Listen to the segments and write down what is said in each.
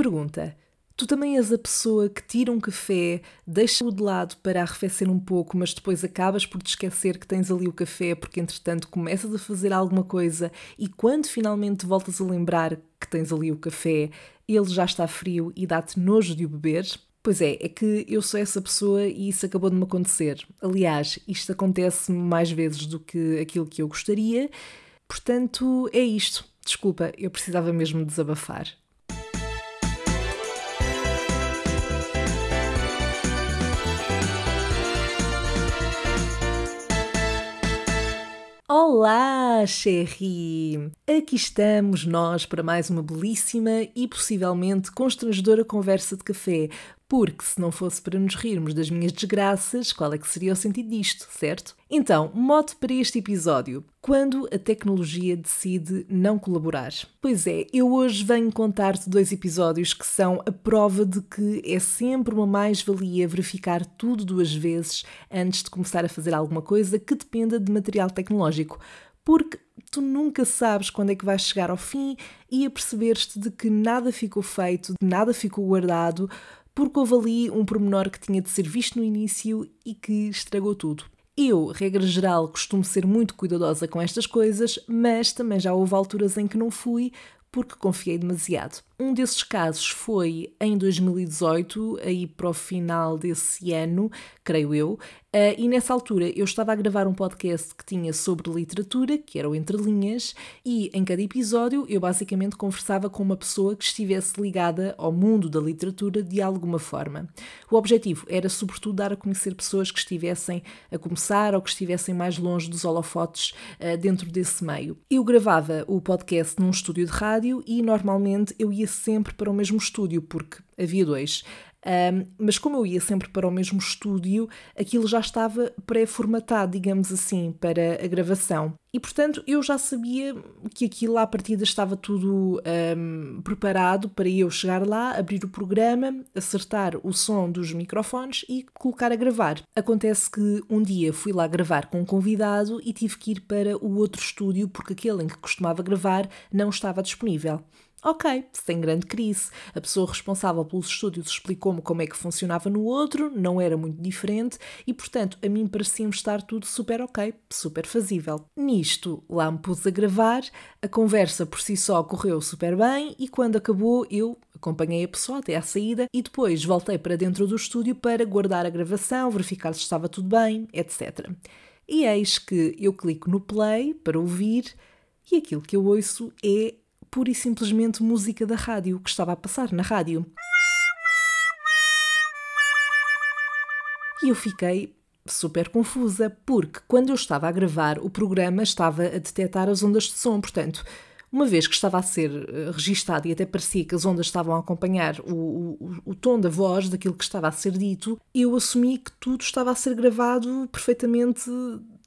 Pergunta: Tu também és a pessoa que tira um café, deixa-o de lado para arrefecer um pouco, mas depois acabas por te esquecer que tens ali o café porque entretanto começas a fazer alguma coisa e quando finalmente voltas a lembrar que tens ali o café, ele já está frio e dá-te nojo de o beber? Pois é, é que eu sou essa pessoa e isso acabou de me acontecer. Aliás, isto acontece mais vezes do que aquilo que eu gostaria, portanto é isto. Desculpa, eu precisava mesmo desabafar. Olá, Cherry! Aqui estamos nós para mais uma belíssima e possivelmente constrangedora conversa de café, porque se não fosse para nos rirmos das minhas desgraças, qual é que seria o sentido disto, certo? Então, mote para este episódio: quando a tecnologia decide não colaborar. Pois é, eu hoje venho contar-te dois episódios que são a prova de que é sempre uma mais-valia verificar tudo duas vezes antes de começar a fazer alguma coisa que dependa de material tecnológico. Porque tu nunca sabes quando é que vais chegar ao fim e a perceber-te de que nada ficou feito, nada ficou guardado, porque houve ali um pormenor que tinha de ser visto no início e que estragou tudo. Eu, regra geral, costumo ser muito cuidadosa com estas coisas, mas também já houve alturas em que não fui porque confiei demasiado. Um desses casos foi em 2018, aí para o final desse ano, creio eu, Uh, e nessa altura eu estava a gravar um podcast que tinha sobre literatura, que era o Entre Linhas, e em cada episódio eu basicamente conversava com uma pessoa que estivesse ligada ao mundo da literatura de alguma forma. O objetivo era, sobretudo, dar a conhecer pessoas que estivessem a começar ou que estivessem mais longe dos holofotes uh, dentro desse meio. Eu gravava o podcast num estúdio de rádio e normalmente eu ia sempre para o mesmo estúdio, porque havia dois. Um, mas como eu ia sempre para o mesmo estúdio, aquilo já estava pré-formatado, digamos assim, para a gravação. E portanto eu já sabia que aquilo à partida estava tudo um, preparado para eu chegar lá, abrir o programa, acertar o som dos microfones e colocar a gravar. Acontece que um dia fui lá gravar com um convidado e tive que ir para o outro estúdio porque aquele em que costumava gravar não estava disponível. Ok, sem grande crise. A pessoa responsável pelos estúdios explicou-me como é que funcionava no outro, não era muito diferente e, portanto, a mim parecia-me estar tudo super ok, super fazível. Nisto, lá me pus a gravar, a conversa por si só correu super bem e quando acabou eu acompanhei a pessoa até à saída e depois voltei para dentro do estúdio para guardar a gravação, verificar se estava tudo bem, etc. E eis que eu clico no play para ouvir e aquilo que eu ouço é pura e simplesmente música da rádio que estava a passar na rádio. E eu fiquei super confusa, porque quando eu estava a gravar, o programa estava a detectar as ondas de som, portanto, uma vez que estava a ser eh, registado e até parecia que as ondas estavam a acompanhar o, o, o, tom da voz daquilo que estava a ser dito, eu assumi que tudo estava a ser gravado perfeitamente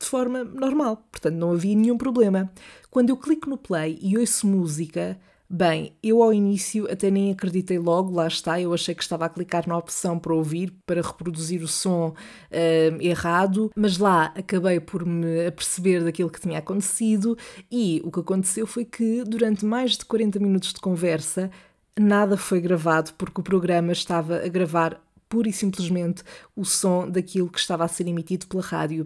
de forma normal, portanto não havia nenhum problema. Quando eu clico no play e ouço música, Bem, eu ao início até nem acreditei logo, lá está, eu achei que estava a clicar na opção para ouvir, para reproduzir o som uh, errado, mas lá acabei por me aperceber daquilo que tinha acontecido e o que aconteceu foi que durante mais de 40 minutos de conversa nada foi gravado porque o programa estava a gravar pura e simplesmente o som daquilo que estava a ser emitido pela rádio.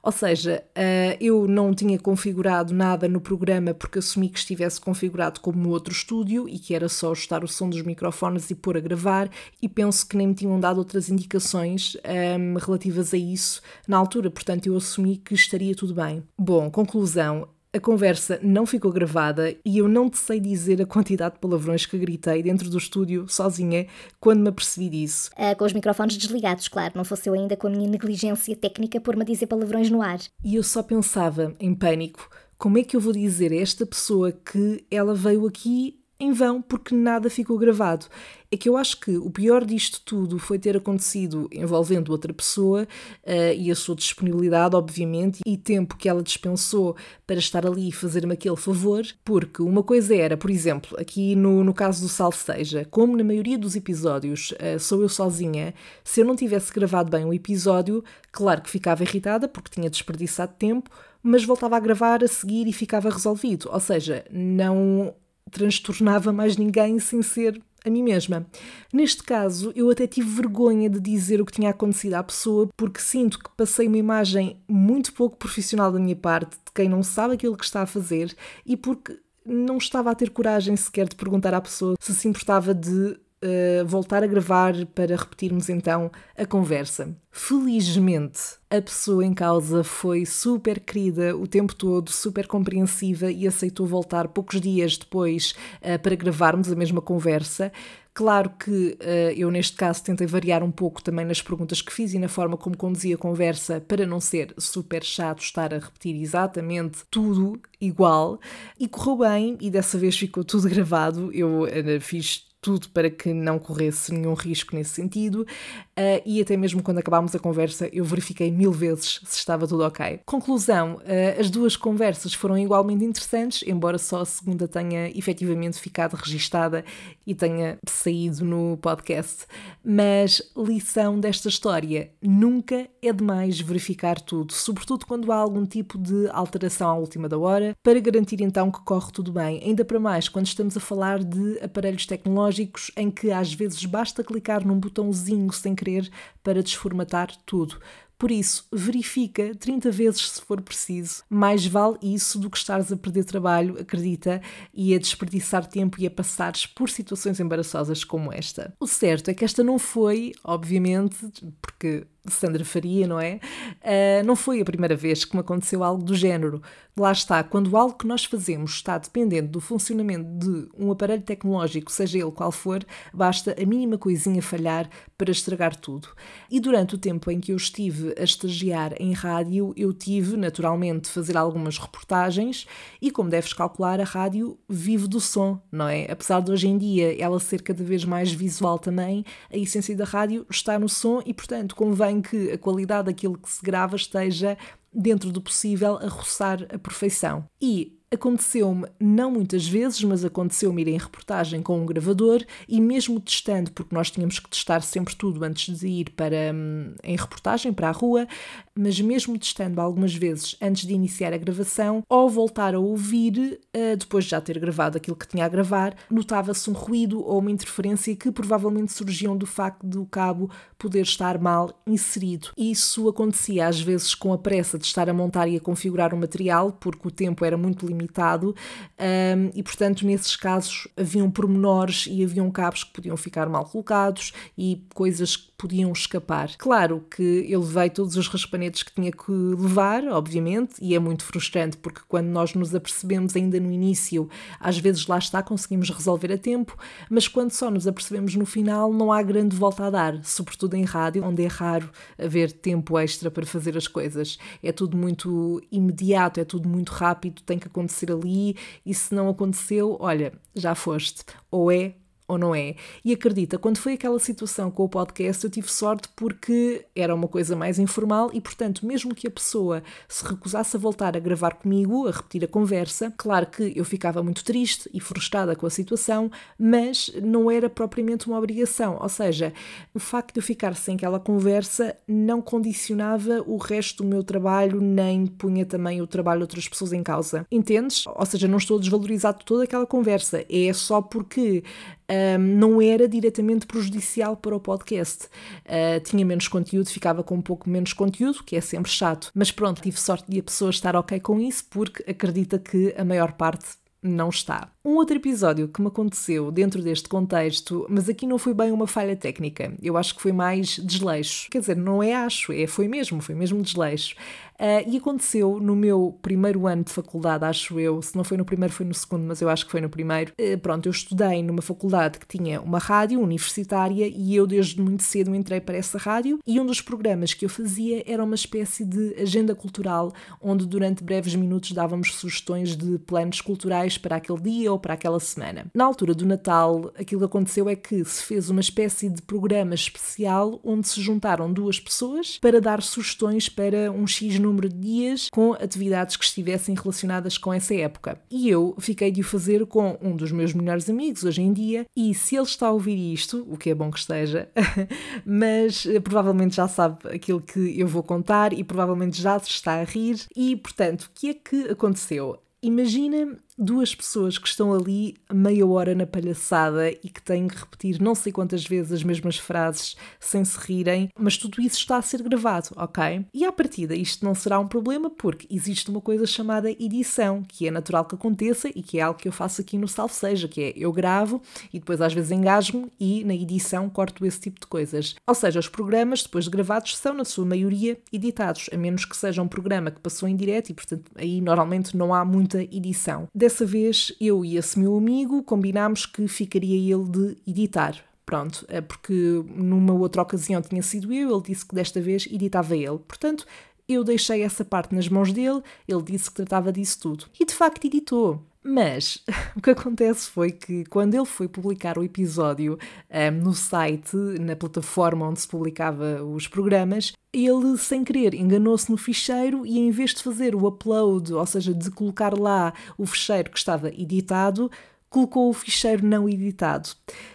Ou seja, uh, eu não tinha configurado nada no programa porque assumi que estivesse configurado como outro estúdio e que era só ajustar o som dos microfones e pôr a gravar, e penso que nem me tinham dado outras indicações ehm, relativas a isso na altura, portanto eu assumi que estaria tudo bem. Bom, conclusão, a conversa não ficou gravada e eu não te sei dizer a quantidade de palavrões que gritei dentro do estúdio, sozinha, quando me apercebi disso. Uh, com os microfones desligados, claro, não fosse eu ainda com a minha negligência técnica por-me a dizer palavrões no ar. E eu só pensava, em pânico, como é que eu vou dizer a esta pessoa que ela veio aqui em vão, porque nada ficou gravado. É que eu acho que o pior disto tudo foi ter acontecido envolvendo outra pessoa uh, e a sua disponibilidade, obviamente, e tempo que ela dispensou para estar ali e fazer-me aquele favor, porque uma coisa era, por exemplo, aqui no, no caso do Salseja, como na maioria dos episódios uh, sou eu sozinha, se eu não tivesse gravado bem o episódio, claro que ficava irritada porque tinha desperdiçado tempo, mas voltava a gravar a seguir e ficava resolvido. Ou seja, não transtornava mais ninguém sem ser a mim mesma. Neste caso, eu até tive vergonha de dizer o que tinha acontecido à pessoa, porque sinto que passei uma imagem muito pouco profissional da minha parte, de quem não sabe aquilo que está a fazer, e porque não estava a ter coragem sequer de perguntar à pessoa se se importava de uh, voltar a gravar para repetirmos então a conversa. Felizmente, a pessoa em causa foi super querida o tempo todo, super compreensiva e aceitou voltar poucos dias depois uh, para gravarmos a mesma conversa. Claro que uh, eu, neste caso, tentei variar um pouco também nas perguntas que fiz e na forma como conduzi a conversa para não ser super chato estar a repetir exatamente tudo igual. E correu bem, e dessa vez ficou tudo gravado. Eu uh, fiz tudo para que não corresse nenhum risco nesse sentido, uh, e até mesmo quando acabámos a conversa eu verifiquei mil vezes se estava tudo ok. Conclusão, uh, as duas conversas foram igualmente interessantes, embora só a segunda tenha efetivamente ficado registada e tenha saído no podcast. Mas lição desta história: nunca é demais verificar tudo, sobretudo quando há algum tipo de alteração à última da hora, para garantir então que corre tudo bem. Ainda para mais quando estamos a falar de aparelhos tecnológicos tecnológicos em que às vezes basta clicar num botãozinho sem querer para desformatar tudo. Por isso, verifica 30 vezes se for preciso. Mais vale isso do que estares a perder trabalho, acredita, e a desperdiçar tempo e a passares por situações embaraçosas como esta. O certo é que esta não foi, obviamente, porque Sandra Faria, não é? Uh, não foi a primeira vez que me aconteceu algo do género. Lá está, quando algo que nós fazemos está dependente do funcionamento de um aparelho tecnológico, seja ele qual for, basta a mínima coisinha falhar para estragar tudo. E durante o tempo em que eu estive a estagiar em rádio, eu tive, naturalmente, de fazer algumas reportagens e, como deves calcular, a rádio vive do som, não é? Apesar de hoje em dia ela ser cada vez mais visual também, a essência da rádio está no som e, portanto, convém em que a qualidade daquilo que se grava esteja dentro do possível a roçar a perfeição. E Aconteceu-me, não muitas vezes, mas aconteceu-me ir em reportagem com um gravador e mesmo testando, porque nós tínhamos que testar sempre tudo antes de ir para hum, em reportagem para a rua, mas mesmo testando algumas vezes antes de iniciar a gravação, ao voltar a ouvir, uh, depois de já ter gravado aquilo que tinha a gravar, notava-se um ruído ou uma interferência que provavelmente surgiam do facto do cabo poder estar mal inserido. Isso acontecia às vezes com a pressa de estar a montar e a configurar o material, porque o tempo era muito limitado limitado um, e, portanto, nesses casos haviam pormenores e haviam cabos que podiam ficar mal colocados e coisas que podiam escapar. Claro que eu levei todos os raspanetes que tinha que levar, obviamente, e é muito frustrante porque quando nós nos apercebemos ainda no início, às vezes lá está, conseguimos resolver a tempo, mas quando só nos apercebemos no final, não há grande volta a dar, sobretudo em rádio, onde é raro haver tempo extra para fazer as coisas. É tudo muito imediato, é tudo muito rápido, tem que acontecer ali e se não aconteceu, olha, já foste. Ou é ou não é? E acredita, quando foi aquela situação com o podcast, eu tive sorte porque era uma coisa mais informal e, portanto, mesmo que a pessoa se recusasse a voltar a gravar comigo, a repetir a conversa, claro que eu ficava muito triste e frustrada com a situação, mas não era propriamente uma obrigação. Ou seja, o facto de eu ficar sem aquela conversa não condicionava o resto do meu trabalho, nem punha também o trabalho de outras pessoas em causa. Entendes? Ou seja, não estou a desvalorizar toda aquela conversa, é só porque um, não era diretamente prejudicial para o podcast. Uh, tinha menos conteúdo, ficava com um pouco menos conteúdo, que é sempre chato. Mas pronto, tive sorte de a pessoa estar ok com isso, porque acredita que a maior parte não está. Um outro episódio que me aconteceu dentro deste contexto, mas aqui não foi bem uma falha técnica, eu acho que foi mais desleixo. Quer dizer, não é acho, é foi mesmo, foi mesmo desleixo. Uh, e aconteceu no meu primeiro ano de faculdade, acho eu, se não foi no primeiro, foi no segundo, mas eu acho que foi no primeiro. Uh, pronto, eu estudei numa faculdade que tinha uma rádio universitária e eu desde muito cedo entrei para essa rádio e um dos programas que eu fazia era uma espécie de agenda cultural, onde durante breves minutos dávamos sugestões de planos culturais para aquele dia para aquela semana. Na altura do Natal, aquilo que aconteceu é que se fez uma espécie de programa especial onde se juntaram duas pessoas para dar sugestões para um X número de dias com atividades que estivessem relacionadas com essa época. E eu fiquei de o fazer com um dos meus melhores amigos hoje em dia, e se ele está a ouvir isto, o que é bom que esteja, mas eh, provavelmente já sabe aquilo que eu vou contar e provavelmente já se está a rir. E portanto, o que é que aconteceu? Imagina duas pessoas que estão ali meia hora na palhaçada e que têm que repetir não sei quantas vezes as mesmas frases sem se rirem, mas tudo isso está a ser gravado, ok? E à partida isto não será um problema porque existe uma coisa chamada edição, que é natural que aconteça e que é algo que eu faço aqui no Salve Seja, que é eu gravo e depois às vezes engasgo e na edição corto esse tipo de coisas. Ou seja, os programas depois de gravados são na sua maioria editados, a menos que seja um programa que passou em direto e portanto aí normalmente não há muita edição. Dessa vez, eu e esse meu amigo combinámos que ficaria ele de editar. Pronto, é porque numa outra ocasião tinha sido eu, ele disse que desta vez editava ele. Portanto, eu deixei essa parte nas mãos dele, ele disse que tratava disso tudo. E de facto editou. Mas o que acontece foi que quando ele foi publicar o episódio um, no site, na plataforma onde se publicava os programas, ele, sem querer, enganou-se no ficheiro e em vez de fazer o upload, ou seja, de colocar lá o ficheiro que estava editado, colocou o ficheiro não editado.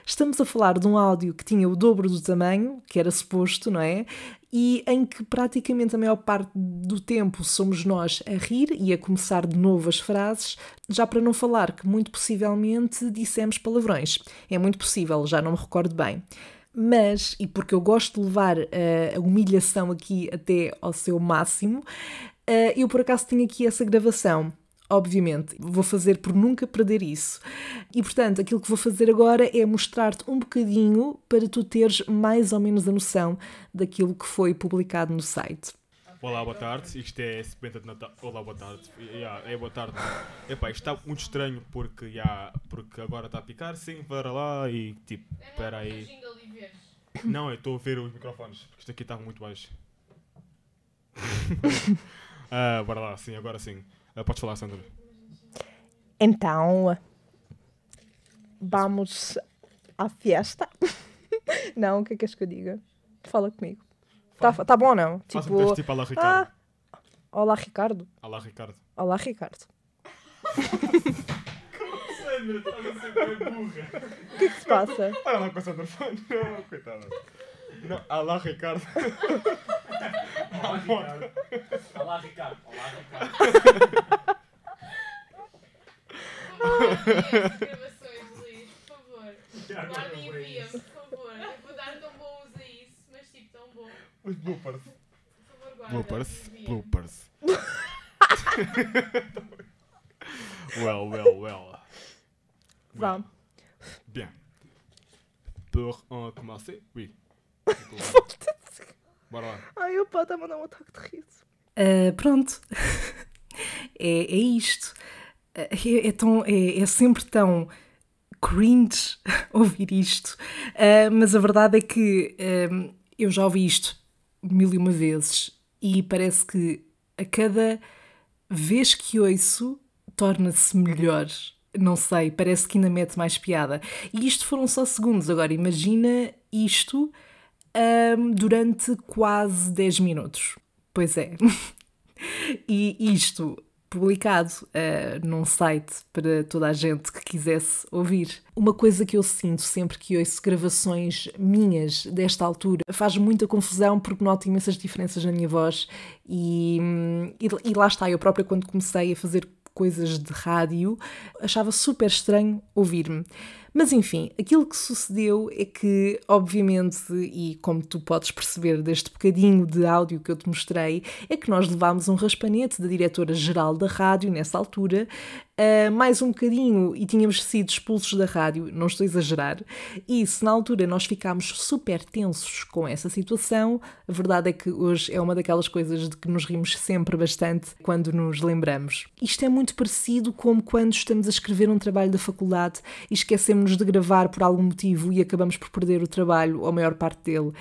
Estamos a falar de um áudio que tinha o dobro do tamanho, que era suposto, não é? e em que praticamente a maior parte do tempo somos nós a rir e a começar de novo as frases, já para não falar que muito possivelmente dissemos palavrões. É muito possível, já não me recordo bem. Mas, e porque eu gosto de levar uh, a humilhação aqui até ao seu máximo, uh, eu por acaso tenho aqui essa gravação obviamente. Vou fazer por nunca perder isso. E portanto, aquilo que vou fazer agora é mostrar-te um bocadinho para tu teres mais ou menos a noção daquilo que foi publicado no site. Olá, boa tarde. Isto é Sebenta de Natal. Olá, boa tarde. Yeah, é boa tarde. Epá, isto está muito estranho porque, yeah, porque agora está a picar. Sim, para lá e tipo, espera aí. Não, eu estou a ver os microfones porque isto aqui está muito baixo. ah, bora lá, sim, agora sim. Uh, podes falar, Sandra. Então, vamos à festa. não, o que é que és que eu diga? Fala comigo. Tá, tá bom, não? Tipo, um tipo Olá, Ricardo. Ah, olá, Ricardo. Olá, Ricardo. Olá, Ricardo. Sandra, estás a ser bem burra. O que é que se passa? Para lá com a Sandra. Não, coitada. Não, olá, Ricardo. Olá. Olá, Ricardo. Olá, Ricardo. gravações, Luís, por favor. Guardem e enviem por favor. Eu vou dar tão bom uso a isso, mas tipo, tão bom. Os bloopers. Por favor, guarda. Bloopers. Bloopers. well, well, well. Vamos. Bien. Pour en commencer? Oui. Bora lá. Ai, o pá, está-me a dar um ataque de riso. Uh, pronto. é, é isto. É, é, tão, é, é sempre tão cringe ouvir isto. Uh, mas a verdade é que um, eu já ouvi isto mil e uma vezes e parece que a cada vez que ouço torna-se melhor. Não sei, parece que ainda mete mais piada. E isto foram só segundos. Agora imagina isto um, durante quase 10 minutos. Pois é. e isto publicado uh, num site para toda a gente que quisesse ouvir. Uma coisa que eu sinto sempre que ouço gravações minhas desta altura faz muita confusão porque noto imensas diferenças na minha voz e, e, e lá está, eu própria quando comecei a fazer coisas de rádio achava super estranho ouvir-me. Mas enfim, aquilo que sucedeu é que, obviamente, e como tu podes perceber deste bocadinho de áudio que eu te mostrei, é que nós levámos um raspanete da diretora-geral da rádio nessa altura, uh, mais um bocadinho e tínhamos sido expulsos da rádio, não estou a exagerar, e se na altura nós ficámos super tensos com essa situação, a verdade é que hoje é uma daquelas coisas de que nos rimos sempre bastante quando nos lembramos. Isto é muito parecido como quando estamos a escrever um trabalho da faculdade e esquecemos esquecemos de gravar por algum motivo e acabamos por perder o trabalho ou a maior parte dele.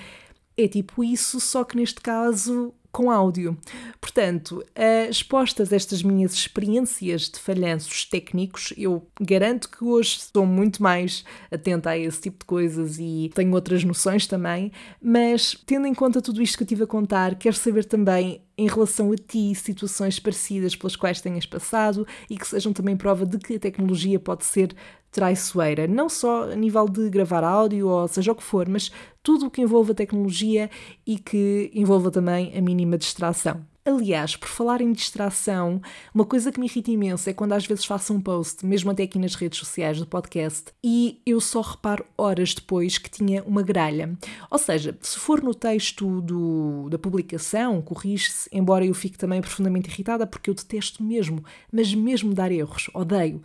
É tipo isso, só que neste caso com áudio. Portanto, uh, expostas estas minhas experiências de falhanços técnicos, eu garanto que hoje estou muito mais atenta a esse tipo de coisas e tenho outras noções também, mas tendo em conta tudo isto que eu tive a contar, quero saber também em relação a ti situações parecidas pelas quais tenhas passado e que sejam também prova de que a tecnologia pode ser traiçoeira, não só a nível de gravar áudio ou seja o que for, mas tudo o que envolva tecnologia e que envolva também a mínima distração. Aliás, por falar em distração, uma coisa que me irrita imenso é quando às vezes faço um post, mesmo até aqui nas redes sociais do podcast, e eu só reparo horas depois que tinha uma gralha. Ou seja, se for no texto do, da publicação, corrige-se, embora eu fique também profundamente irritada porque eu detesto mesmo, mas mesmo dar erros, odeio.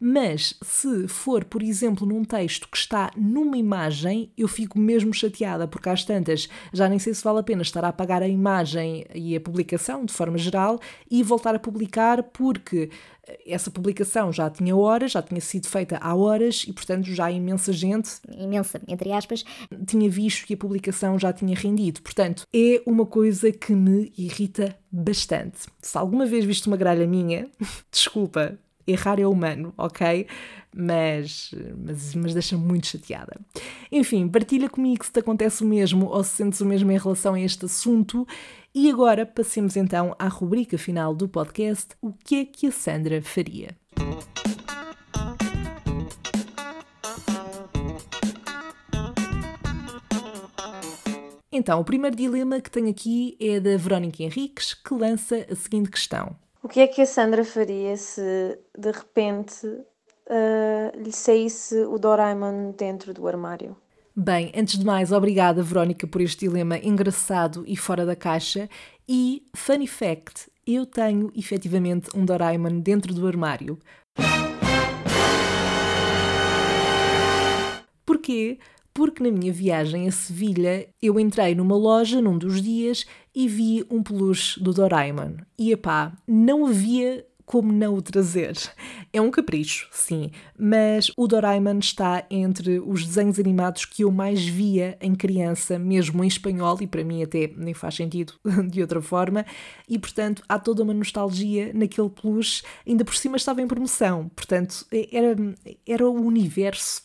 Mas se for, por exemplo, num texto que está numa imagem, eu fico mesmo chateada, porque às tantas já nem sei se vale a pena estar a apagar a imagem e a publicação de forma geral e voltar a publicar, porque essa publicação já tinha horas, já tinha sido feita há horas e, portanto, já imensa gente. Imensa, entre aspas. Tinha visto que a publicação já tinha rendido. Portanto, é uma coisa que me irrita bastante. Se alguma vez viste uma gralha minha, desculpa, errar é humano, ok? Mas, mas, mas deixa-me muito chateada. Enfim, partilha comigo se te acontece o mesmo ou se sentes o mesmo em relação a este assunto. E agora passemos então à rubrica final do podcast: O que é que a Sandra faria? Então, o primeiro dilema que tenho aqui é da Verónica Henriques, que lança a seguinte questão: o que é que a Sandra faria se de repente uh, lhe saísse o Doraemon dentro do armário? Bem, antes de mais, obrigada, Verónica, por este dilema engraçado e fora da caixa. E, funny fact, eu tenho efetivamente um Doraemon dentro do armário. Porquê? Porque na minha viagem a Sevilha eu entrei numa loja num dos dias e vi um peluche do Doraemon. E epá, não havia como não o trazer? É um capricho, sim, mas o Doraemon está entre os desenhos animados que eu mais via em criança, mesmo em espanhol, e para mim até nem faz sentido de outra forma, e portanto há toda uma nostalgia naquele peluche, ainda por cima estava em promoção, portanto era, era o universo,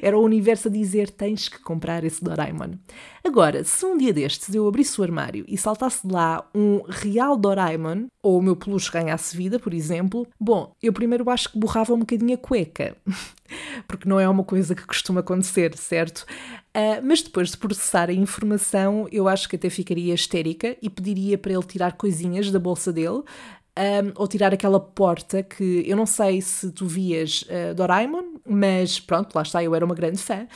era o universo a dizer tens que comprar esse Doraemon. Agora, se um dia destes eu abrisse o armário e saltasse de lá um real Doraemon, ou o meu peluche ganhasse vida, por exemplo, bom, eu primeiro acho que borrava um bocadinho a cueca, porque não é uma coisa que costuma acontecer, certo? Uh, mas depois de processar a informação, eu acho que até ficaria histérica e pediria para ele tirar coisinhas da bolsa dele, um, ou tirar aquela porta que eu não sei se tu vias uh, Doraemon, mas pronto, lá está, eu era uma grande fã.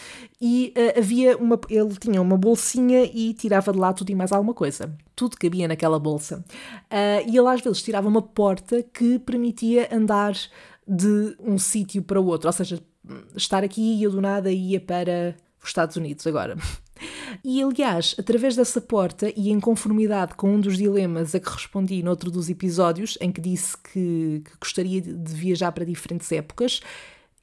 E uh, havia uma. Ele tinha uma bolsinha e tirava de lá tudo e mais alguma coisa. Tudo cabia naquela bolsa. Uh, e ele às vezes tirava uma porta que permitia andar de um sítio para o outro, ou seja, estar aqui e eu do nada ia para os Estados Unidos agora. E aliás, através dessa porta e em conformidade com um dos dilemas a que respondi noutro dos episódios, em que disse que, que gostaria de viajar para diferentes épocas,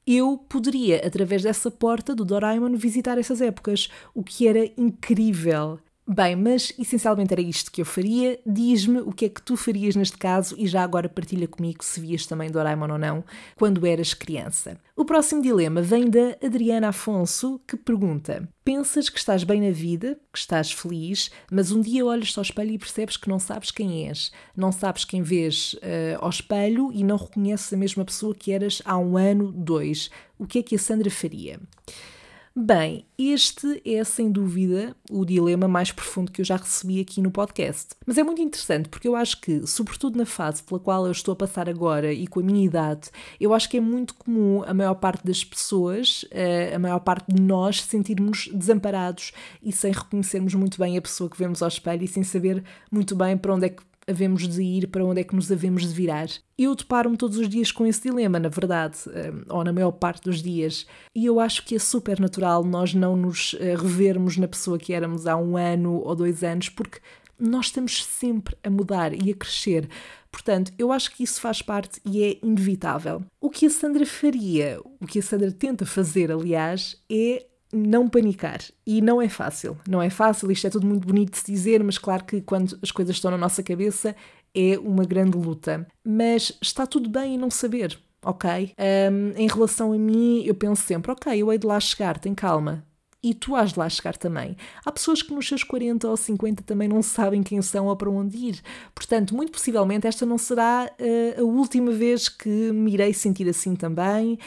eu poderia, através dessa porta do Doraemon, visitar essas épocas, o que era incrível. Bem, mas essencialmente era isto que eu faria. Diz-me o que é que tu farias neste caso e já agora partilha comigo se vias também Doraemon ou não quando eras criança. O próximo dilema vem da Adriana Afonso, que pergunta: Pensas que estás bem na vida, que estás feliz, mas um dia olhas ao espelho e percebes que não sabes quem és, não sabes quem vês uh, ao espelho e não reconheces a mesma pessoa que eras há um ano, dois. O que é que a Sandra faria? Bem, este é sem dúvida o dilema mais profundo que eu já recebi aqui no podcast. Mas é muito interessante porque eu acho que, sobretudo na fase pela qual eu estou a passar agora e com a minha idade, eu acho que é muito comum a maior parte das pessoas, eh, a maior parte de nós, sentirmos desamparados e sem reconhecermos muito bem a pessoa que vemos ao espelho e sem saber muito bem para onde é que havemos de ir, para onde é que nos havemos de virar. Eu deparo-me todos os dias com esse dilema, na verdade, eh, ou na maior parte dos dias, e eu acho que é super natural nós não nos eh, revermos na pessoa que éramos há um ano ou dois anos, porque nós estamos sempre a mudar e a crescer. Portanto, eu acho que isso faz parte e é inevitável. O que a Sandra faria, o que a Sandra tenta fazer, aliás, é não panicar. E não é fácil. Não é fácil, isto é tudo muito bonito de se dizer, mas claro que quando as coisas estão na nossa cabeça é uma grande luta. Mas está tudo bem em não saber, ok? Um, em relação a mim, eu penso sempre, ok, eu hei de lá chegar, tem calma. E tu has de lá chegar também. Há pessoas que nos seus 40 ou 50 também não sabem quem são ou para onde ir. Portanto, muito possivelmente esta não será uh, a última vez que me irei sentir assim também.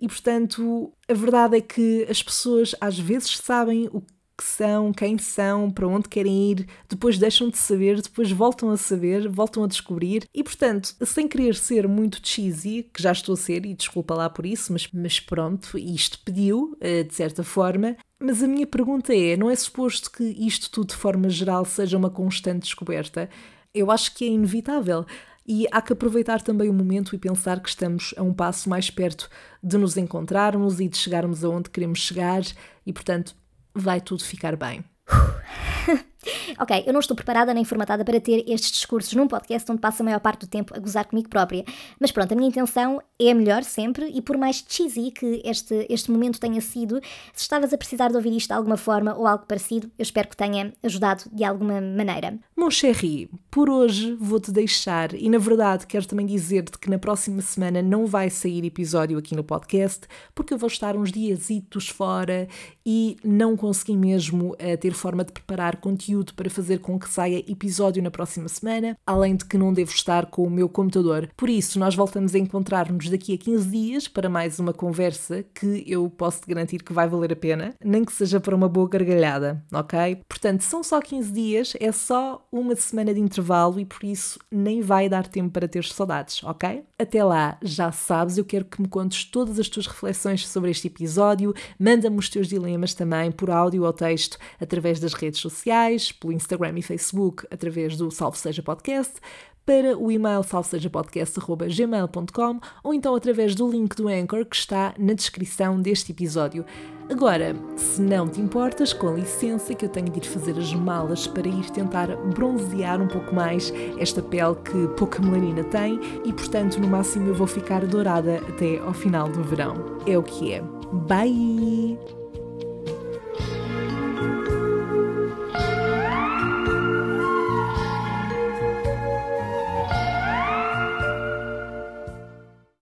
E portanto, a verdade é que as pessoas às vezes sabem o que são, quem são, para onde querem ir, depois deixam de saber, depois voltam a saber, voltam a descobrir. E portanto, sem querer ser muito cheesy, que já estou a ser, e desculpa lá por isso, mas, mas pronto, isto pediu, eh, de certa forma. Mas a minha pergunta é: não é suposto que isto tudo de forma geral seja uma constante descoberta? Eu acho que é inevitável. E há que aproveitar também o momento e pensar que estamos a um passo mais perto de nos encontrarmos e de chegarmos aonde queremos chegar, e portanto vai tudo ficar bem. Ok, eu não estou preparada nem formatada para ter estes discursos num podcast onde passo a maior parte do tempo a gozar comigo própria. Mas pronto, a minha intenção é a melhor sempre e por mais cheesy que este, este momento tenha sido, se estavas a precisar de ouvir isto de alguma forma ou algo parecido, eu espero que tenha ajudado de alguma maneira. Mon chéri, por hoje vou-te deixar e na verdade quero também dizer-te que na próxima semana não vai sair episódio aqui no podcast porque eu vou estar uns diazitos fora e não consegui mesmo uh, ter forma de preparar conteúdo para fazer com que saia episódio na próxima semana, além de que não devo estar com o meu computador. Por isso, nós voltamos a encontrar-nos daqui a 15 dias para mais uma conversa que eu posso te garantir que vai valer a pena, nem que seja para uma boa gargalhada, ok? Portanto, são só 15 dias, é só uma semana de intervalo e por isso nem vai dar tempo para ter saudades, ok? Até lá, já sabes, eu quero que me contes todas as tuas reflexões sobre este episódio, manda-me os teus dilemas também por áudio ou texto através das redes sociais, pelo Instagram e Facebook, através do Salve Seja Podcast, para o e-mail salvesejapodcast.gmail.com ou então através do link do Anchor que está na descrição deste episódio. Agora, se não te importas, com licença que eu tenho de ir fazer as malas para ir tentar bronzear um pouco mais esta pele que pouca melanina tem e, portanto, no máximo eu vou ficar dourada até ao final do verão. É o que é. Bye!